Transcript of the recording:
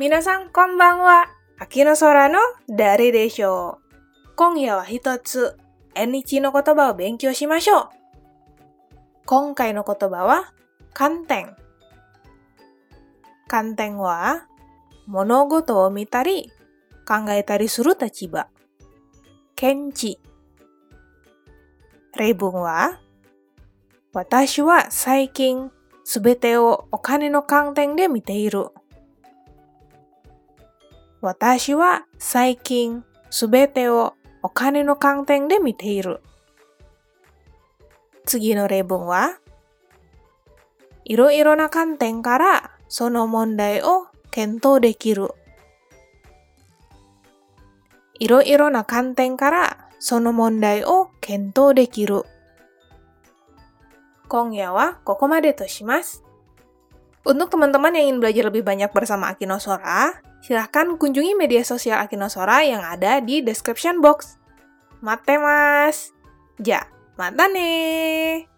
皆さんこんばんは。秋の空の誰でしょう今夜は一つ、縁日の言葉を勉強しましょう。今回の言葉は、観点。観点は、物事を見たり、考えたりする立場。見地。例文は、私は最近すべてをお金の観点で見ている。私は最近すべてをお金の観点で見ている。次の例文は、いろいろな観点からその問題を検討できる。いろいろな観点からその問題を検討できる。今夜はここまでとします。Untuk teman-teman yang ingin belajar lebih banyak bersama Akinosora, silahkan kunjungi media sosial Akinosora yang ada di description box. Mate mas! Ja, mata nih!